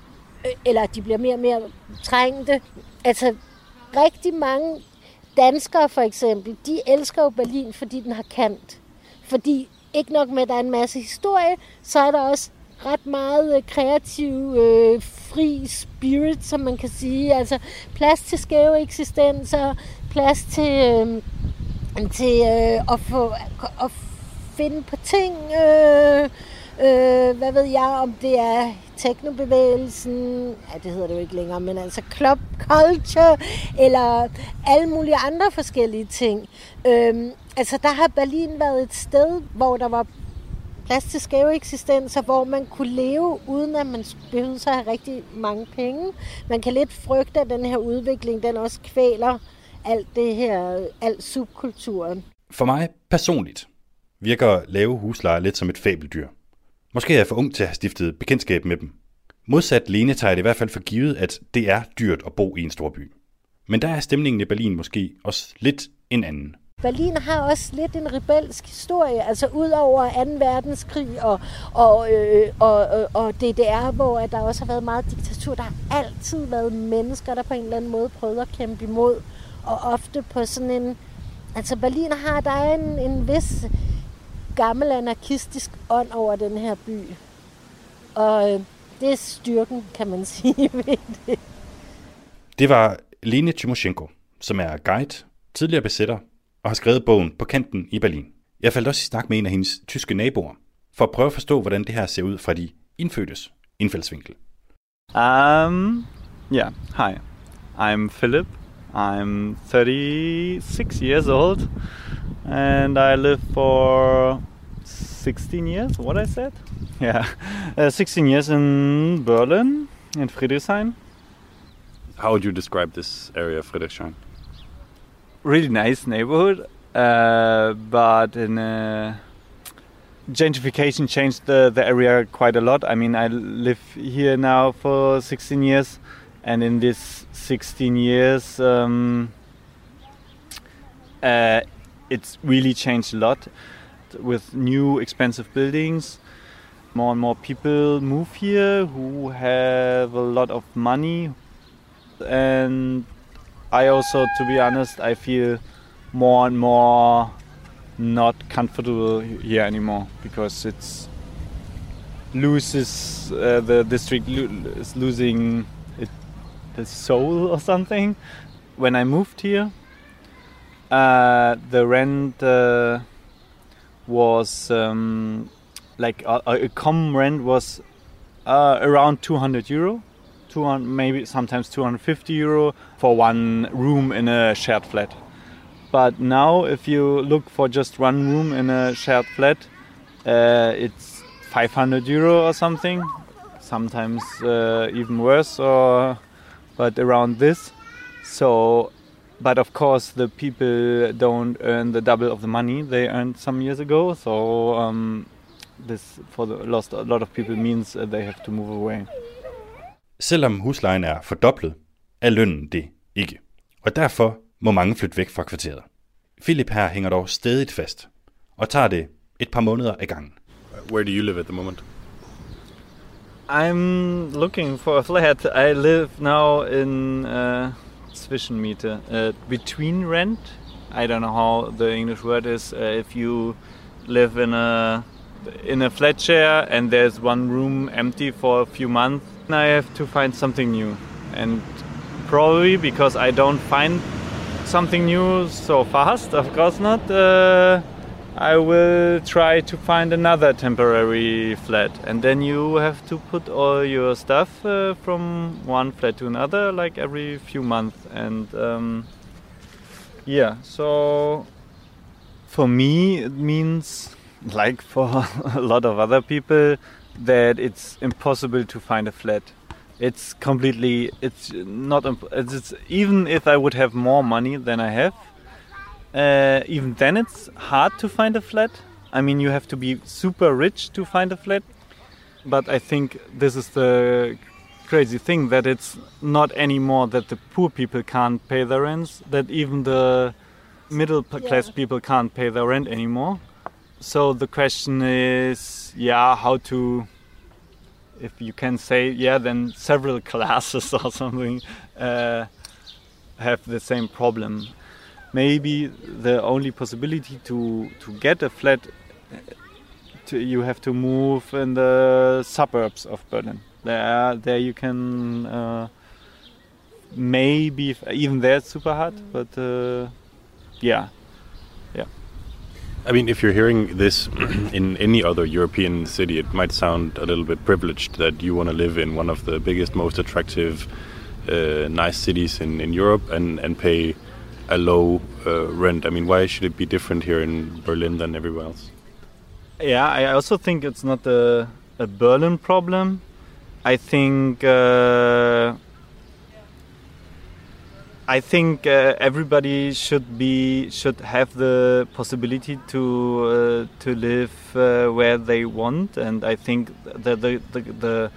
øh, eller at de bliver mere og mere trængte. Altså rigtig mange danskere for eksempel, de elsker jo Berlin, fordi den har kant. Fordi ikke nok med, at der er en masse historie, så er der også ret meget øh, kreativ, øh, fri spirit, som man kan sige. Altså plads til skæve eksistenser, plads til, øh, til øh, at, få, at finde på ting. Øh, øh, hvad ved jeg, om det er teknobevægelsen, ja, det hedder det jo ikke længere, men altså club culture, eller alle mulige andre forskellige ting. Øh, altså, der har Berlin været et sted, hvor der var plads til skæve eksistenser, hvor man kunne leve, uden at man behøvede sig at have rigtig mange penge. Man kan lidt frygte, at den her udvikling, den også kvæler alt det her, alt subkulturen. For mig personligt virker lave huslejer lidt som et fabeldyr. Måske er jeg for ung til at have stiftet bekendtskab med dem. Modsat Lene tager jeg det i hvert fald for givet, at det er dyrt at bo i en stor by. Men der er stemningen i Berlin måske også lidt en anden. Berlin har også lidt en rebelsk historie, altså ud over 2. verdenskrig og, og, øh, og, og, og DDR, hvor der også har været meget diktatur. Der har altid været mennesker, der på en eller anden måde prøvede at kæmpe imod, og ofte på sådan en... Altså Berlin har, der er en, en vis gammel anarkistisk ånd over den her by. Og øh, det er styrken, kan man *laughs* sige ved det. Det var Lene Tymoshenko, som er guide, tidligere besætter og har skrevet bogen På kanten i Berlin. Jeg faldt også i snak med en af hendes tyske naboer, for at prøve at forstå, hvordan det her ser ud fra de indfødtes indfaldsvinkel. Um, yeah, hi. I'm Philip. I'm 36 years old, and I live for 16 years. What I said? Yeah, uh, 16 years in Berlin, in Friedrichshain. How would you describe this area Friedrichshain? Really nice neighborhood, uh, but in uh, gentrification changed the, the area quite a lot. I mean, I live here now for 16 years, and in this 16 years, um, uh, it's really changed a lot with new expensive buildings. More and more people move here who have a lot of money, and I also, to be honest, I feel more and more not comfortable here anymore because it's loses uh, the district lo- is losing it, the soul or something. When I moved here, uh, the rent uh, was um, like a, a common rent was uh, around 200 euro 200 maybe sometimes 250 euro for one room in a shared flat. But now if you look for just one room in a shared flat uh, it's 500 euro or something. Sometimes uh, even worse or but around this. So but of course the people don't earn the double of the money they earned some years ago. So um, this for the lost a lot of people means that they have to move away Selvom huslejen er fordoblet, er lønnen det ikke. Og derfor må mange flytte væk fra kvarteret. Philip her hænger dog stadig fast, og tager det et par måneder ad gangen. Where do you live at the moment? I'm looking for a flat. I live now in uh, Zwischenmiete, uh, between rent. I don't know how the English word is. Uh, if you live in a in a flat share and there's one room empty for a few months, I have to find something new. And probably because I don't find something new so fast, of course not. Uh, I will try to find another temporary flat, and then you have to put all your stuff uh, from one flat to another, like every few months. And um, yeah, so for me, it means, *laughs* like for *laughs* a lot of other people, that it's impossible to find a flat. It's completely, it's not, imp- it's, it's even if I would have more money than I have, uh, even then it's hard to find a flat. I mean, you have to be super rich to find a flat. But I think this is the crazy thing that it's not anymore that the poor people can't pay their rents, that even the middle class people can't pay their rent anymore. So the question is, yeah, how to, if you can say, yeah, then several *laughs* classes or something uh, have the same problem. Maybe the only possibility to, to get a flat uh, to, you have to move in the suburbs of Berlin. There, there you can uh, maybe even there it's super hot, but uh, yeah. I mean, if you're hearing this *clears throat* in any other European city, it might sound a little bit privileged that you want to live in one of the biggest, most attractive, uh, nice cities in, in Europe and, and pay a low uh, rent. I mean, why should it be different here in Berlin than everywhere else? Yeah, I also think it's not a, a Berlin problem. I think uh, I think uh, everybody should be should have the possibility to uh, to live uh, where they want, and I think the the the, the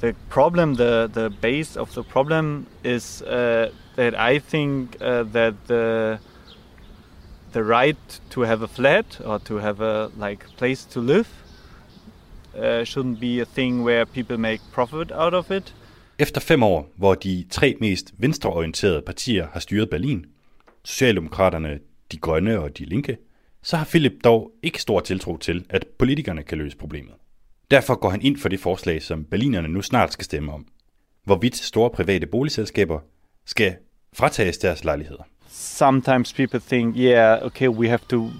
the problem, the the base of the problem is uh, that I think uh, that the the right to have a flat or to have a like place to live uh, shouldn't be a thing where people make profit out of it. Efter fem år, hvor de tre mest venstreorienterede partier har styret Berlin, Socialdemokraterne, De Grønne og De Linke, så har Philip dog ikke stor tiltro til, at politikerne kan løse problemet. Derfor går han ind for det forslag, som berlinerne nu snart skal stemme om. Hvorvidt store private boligselskaber skal fratages deres lejligheder. Sometimes people think, yeah, okay, we have to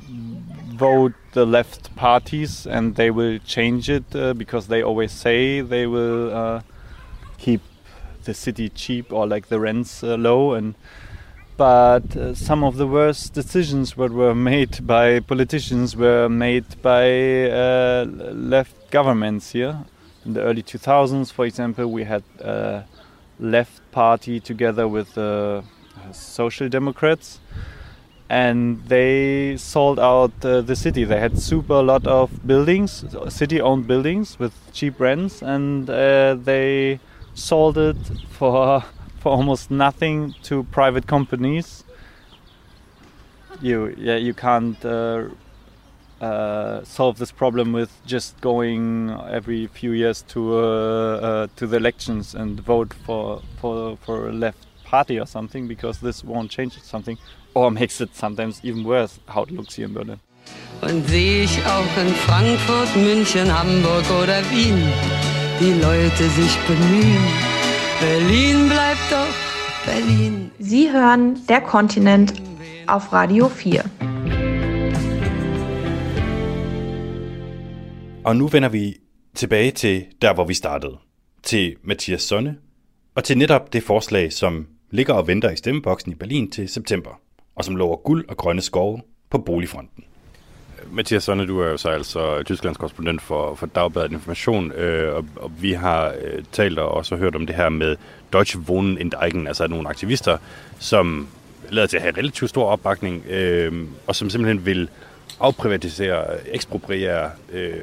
vote the left parties and they will change it uh, because they always say they will uh, keep the city cheap or like the rents uh, low and but uh, some of the worst decisions that were made *laughs* by politicians were made by uh, left governments here in the early 2000s for example we had a left party together with the social democrats and they sold out uh, the city. They had super lot of buildings city owned buildings with cheap rents and uh, they sold it for *laughs* for almost nothing to private companies. You yeah you can't uh, uh, solve this problem with just going every few years to uh, uh, to the elections and vote for for for a left party or something because this won't change something or makes it sometimes even worse how it looks here in Berlin. Ich auch in Frankfurt, München, Hamburg oder Wien, die Leute sich bemühen. Berlin bleibt doch Berlin. Sie hören Der Kontinent auf Radio 4. Og nu vender vi tilbage til der, hvor vi startede. Til Mathias Sonne, og til netop det forslag, som ligger og venter i stemmeboksen i Berlin til september, og som lover guld og grønne skove på boligfronten. Mathias Sonne, du er jo så altså Tysklands korrespondent for, for Dagbladet Information, øh, og, og vi har øh, talt og også hørt om det her med Deutsche Wohnen Enteigen, altså nogle aktivister, som lader til at have relativt stor opbakning, øh, og som simpelthen vil afprivatisere, ekspropriere øh,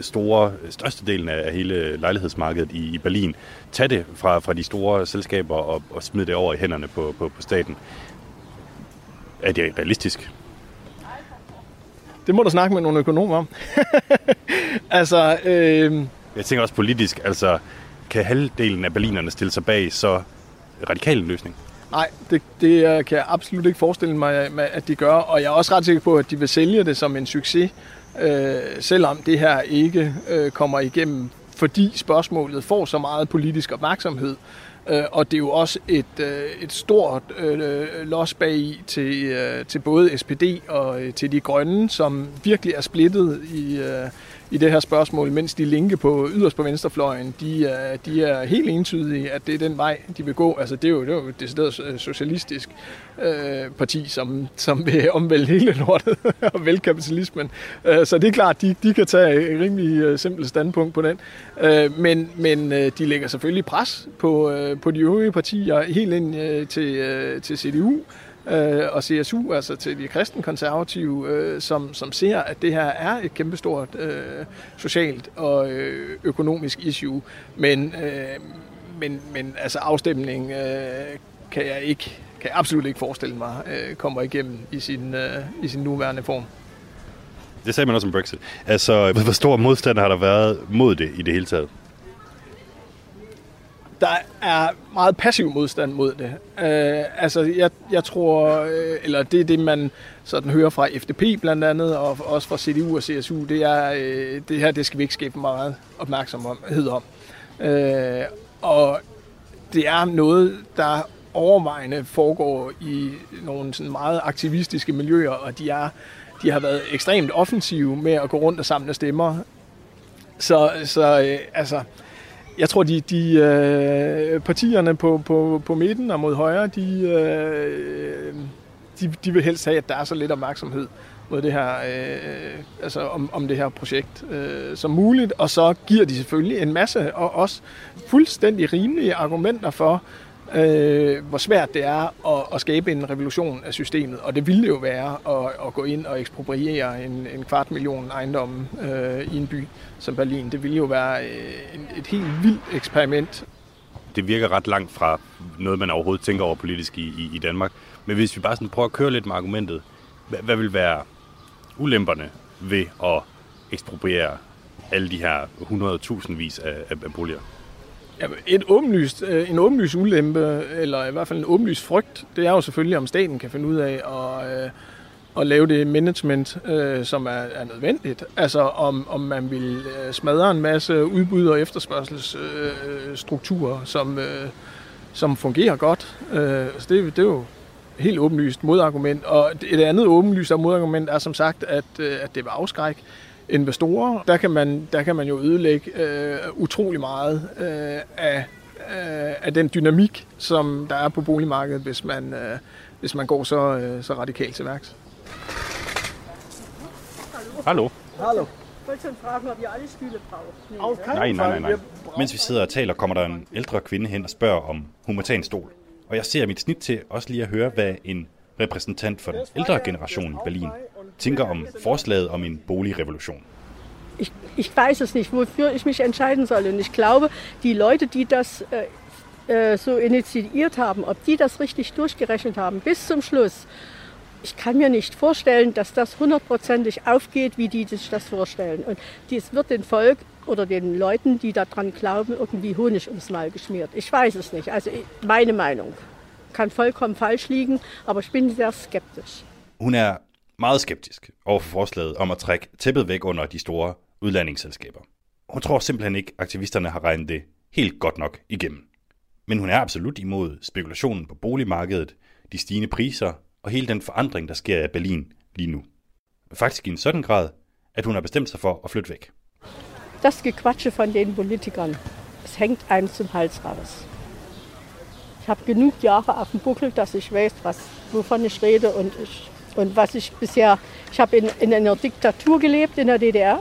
store, størstedelen af hele lejlighedsmarkedet i, i Berlin. Tag det fra, fra de store selskaber og, og smid det over i hænderne på, på, på staten. Er det realistisk? Det må du snakke med nogle økonomer om. *laughs* altså, øh... Jeg tænker også politisk, altså kan halvdelen af berlinerne stille sig bag så radikal en løsning? Nej, det, det kan jeg absolut ikke forestille mig, at de gør, og jeg er også ret sikker på, at de vil sælge det som en succes, øh, selvom det her ikke øh, kommer igennem, fordi spørgsmålet får så meget politisk opmærksomhed. Øh, Øh, og det er jo også et, øh, et stort øh, los bag til, øh, til både SPD og øh, til de grønne, som virkelig er splittet i, øh, i det her spørgsmål, mens de linke på yderst på venstrefløjen, de er, de er helt entydige, at det er den vej, de vil gå. Altså, det er jo, det er jo et decideret øh, socialistisk øh, parti, som, som vil omvælde hele lortet *laughs* og vælge kapitalismen. Øh, så det er klart, de, de kan tage et rimelig øh, simpelt standpunkt på den. Øh, men men øh, de lægger selvfølgelig pres på, øh, på de øvrige partier, helt ind øh, til, øh, til CDU, øh, og CSU, altså til de kristenkonservative, øh, som, som ser, at det her er et kæmpestort øh, socialt og øh, økonomisk issue. Men, øh, men, men altså afstemning øh, kan jeg ikke kan jeg absolut ikke forestille mig øh, kommer igennem i sin, øh, i sin nuværende form. Det sagde man også om Brexit. Altså, hvor stor modstand har der været mod det i det hele taget? Der er meget passiv modstand mod det. Øh, altså, jeg, jeg tror, øh, eller det er det, man sådan hører fra FDP blandt andet, og også fra CDU og CSU, det er, øh, det her, det skal vi ikke skabe meget opmærksomhed om. Øh, og det er noget, der overvejende foregår i nogle sådan meget aktivistiske miljøer, og de, er, de har været ekstremt offensive med at gå rundt og samle stemmer. Så, så øh, altså, jeg tror, de, de øh, partierne på, på, på midten og mod højre, de, øh, de, de vil helst have, at der er så lidt opmærksomhed mod det her, øh, altså om, om det her projekt øh, som muligt, og så giver de selvfølgelig en masse og også fuldstændig rimelige argumenter for, øh, hvor svært det er at, at skabe en revolution af systemet. Og det ville jo være at, at gå ind og ekspropriere en, en kvart million ejendomme øh, i en by som Berlin. Det ville jo være øh, et helt vildt eksperiment. Det virker ret langt fra noget, man overhovedet tænker over politisk i, i, i Danmark. Men hvis vi bare sådan prøver at køre lidt med argumentet, hvad, hvad vil være ulemperne ved at ekspropriere alle de her 100.000 vis af, af, af boliger? Ja, et åbenlyst, øh, en åbenlyst ulempe, eller i hvert fald en åbenlyst frygt, det er jo selvfølgelig, om staten kan finde ud af at, øh, at lave det management, øh, som er, er nødvendigt. Altså om, om man vil smadre en masse udbud- og efterspørgselsstrukturer, som, som fungerer godt. Så det, det er jo helt åbenlyst modargument. Og et andet åbenlyst modargument er som sagt, at, at det var afskræk investorer. Der kan man, der kan man jo ødelægge øh, utrolig meget øh, af, øh, af den dynamik, som der er på boligmarkedet, hvis man, øh, hvis man går så, øh, så radikalt til værks. Hallo. Hallo. Nej, nej, nej, nej. Mens vi sidder og taler, kommer der en ældre kvinde hen og spørger, om hun må tage en stol. Og jeg ser mit snit til også lige at høre, hvad en repræsentant for den ældre generation i Berlin tænker om forslaget om en boligrevolution. Ich, ich weiß es nicht, wofür ich mich entscheiden soll. Und ich glaube, die Leute, die das äh, äh, so initiiert haben, ob die das richtig durchgerechnet haben bis zum Schluss, ich kann mir nicht vorstellen, dass das hundertprozentig aufgeht, wie die sich das vorstellen. Und dies wird dem Volk oder den Leuten, die daran glauben, irgendwie Honig ums Maul geschmiert. Ich weiß es nicht. Also meine Meinung kann vollkommen falsch liegen, aber ich bin sehr skeptisch. Hun er meget skeptisk over for forslaget om at trække tæppet væk under de store udlandingsselskaber. Hun tror simpelthen ikke, aktivisterne har regnet det helt godt nok igennem. Men hun er absolut imod spekulationen på boligmarkedet, de stigende priser og hele den forandring, der sker i Berlin lige nu. Faktisk i en sådan grad, at hun har bestemt sig for at flytte væk. Das Gequatsche von den Politikern, es hängt einem zum Hals raus. Ich habe genug Jahre auf dem Buckel, dass ich weiß, was, wovon ich rede und, ich, und was ich bisher. Ich habe in, in einer Diktatur gelebt in der DDR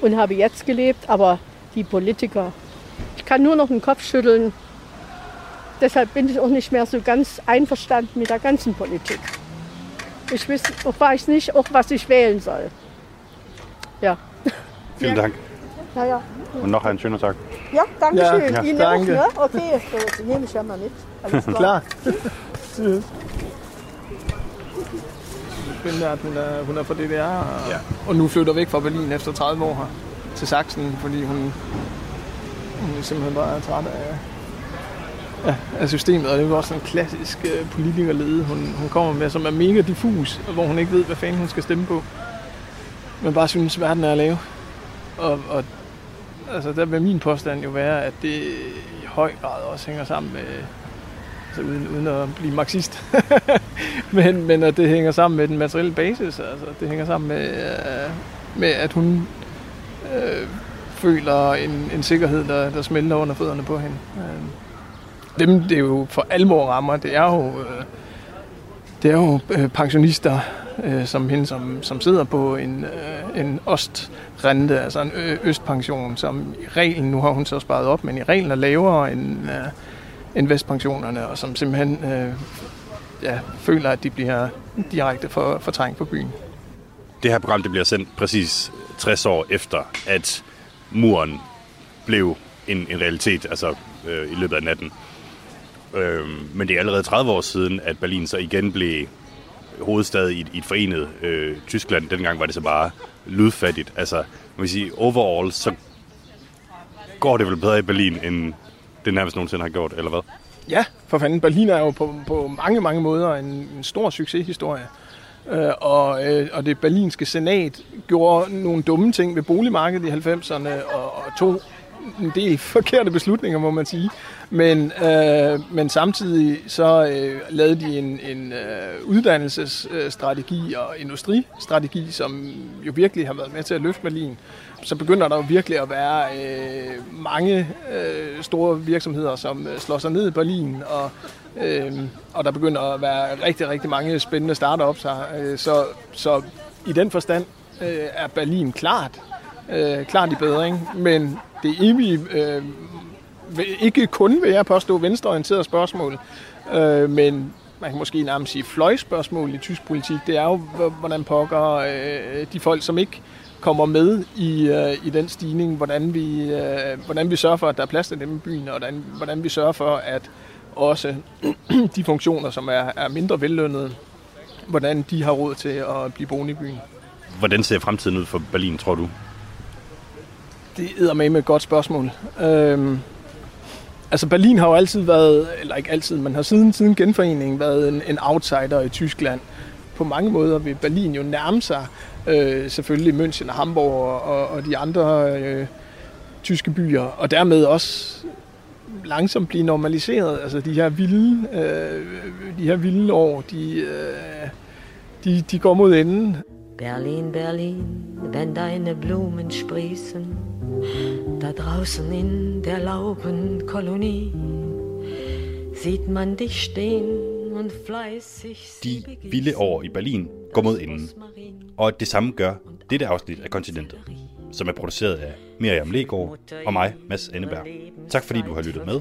und habe jetzt gelebt, aber die Politiker, ich kann nur noch den Kopf schütteln. Deshalb bin ich auch nicht mehr so ganz einverstanden mit der ganzen Politik. Ich weiß, auch weiß nicht, auch was ich wählen soll. Ja. Vielen Dank. Ja, ja. Und noch einen schönen Tag. Ja, danke Ja, schön. ja, Ihnen danke. auch, ne? Okay, so, nehme ich ja mal mit. Alles *laughs* klar. Klar. Tschüss. Spændende, at hun er, hun er fra DDR, og, ja. og nu flytter væk fra Berlin efter 30 år her til Sachsen, fordi hun, hun simpelthen bare er træt af, ja, af systemet. Og det er jo også en klassisk uh, politikerlede, hun, hun kommer med, som er mega diffus, og hvor hun ikke ved, hvad fanden hun skal stemme på. Men bare synes, verden er at lave. Og, og altså, der vil min påstand jo være, at det i høj grad også hænger sammen med, altså uden, uden at blive marxist, *laughs* men, men at det hænger sammen med den materielle basis. Altså, det hænger sammen med, øh, med at hun øh, føler en, en sikkerhed, der, der smelter under fødderne på hende. Øh, dem, det er jo for alvor rammer, det er jo, øh, det er jo øh, pensionister, øh, som hende, som, som sidder på en, øh, en ostrente, altså en østpension, som i reglen, nu har hun så sparet op, men i reglen er lavere end, øh, investpensionerne, vestpensionerne, og som simpelthen øh, ja, føler, at de bliver direkte for, fortrængt på byen. Det her program det bliver sendt præcis 60 år efter, at muren blev en, en realitet, altså øh, i løbet af natten. Øh, men det er allerede 30 år siden, at Berlin så igen blev hovedstad i, et- i et forenet øh, Tyskland. Dengang var det så bare lydfattigt. Altså, man vil sige, overall, så går det vel bedre i Berlin, end det nærmest nogensinde har gjort, eller hvad? Ja, for fanden. Berlin er jo på, på mange, mange måder en, en stor succeshistorie. Øh, og, øh, og det berlinske senat gjorde nogle dumme ting ved boligmarkedet i 90'erne og, og tog en del *laughs* forkerte beslutninger, må man sige. Men, øh, men samtidig så øh, lavede de en, en øh, uddannelsesstrategi og industristrategi, som jo virkelig har været med til at løfte Berlin. Så begynder der jo virkelig at være øh, mange øh, store virksomheder, som øh, slår sig ned i Berlin, og, øh, og der begynder at være rigtig, rigtig mange spændende startups her. Øh, så, så i den forstand øh, er Berlin klart, øh, klart i bedring, men det evige, øh, ikke kun vil jeg påstå venstreorienterede spørgsmål, øh, men man kan måske nærmest sige fløjspørgsmål i tysk politik, det er jo, hvordan pokker øh, de folk, som ikke kommer med i, øh, i den stigning, hvordan vi, øh, hvordan vi sørger for, at der er plads til dem i byen, og hvordan, hvordan vi sørger for, at også *clears throat* de funktioner, som er, er mindre vellønnede, hvordan de har råd til at blive boende i byen. Hvordan ser fremtiden ud for Berlin, tror du? Det er med et godt spørgsmål. Øhm, altså Berlin har jo altid været, eller ikke altid, men har siden, siden genforeningen været en, en outsider i Tyskland. På mange måder vil Berlin jo nærme sig øh, selvfølgelig München og Hamburg og, og de andre øh, tyske byer, og dermed også langsomt blive normaliseret. Altså de her vilde, øh, de her vilde år, de, øh, de, de går mod enden. Berlin, Berlin, wenn deine Blumen sprießen, da draußen in der Laubenkolonie, sieht man dich stehen de vilde år i Berlin går mod enden. Og det samme gør dette afsnit af Kontinentet, som er produceret af Miriam Legaard og mig, Mads Enneberg. Tak fordi du har lyttet med,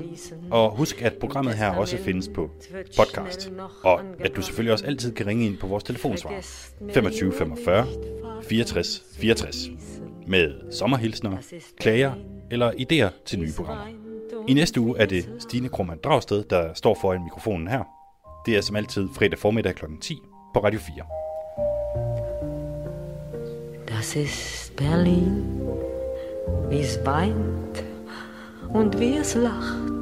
og husk at programmet her også findes på podcast, og at du selvfølgelig også altid kan ringe ind på vores telefonsvar. 25 45 64 64 med sommerhilsner, klager eller idéer til nye programmer. I næste uge er det Stine Krohmann Dragsted, der står foran mikrofonen her. Det er som altid fredag formiddag kl. 10 på Radio 4. Das ist Berlin, wie es weint und wie es lacht.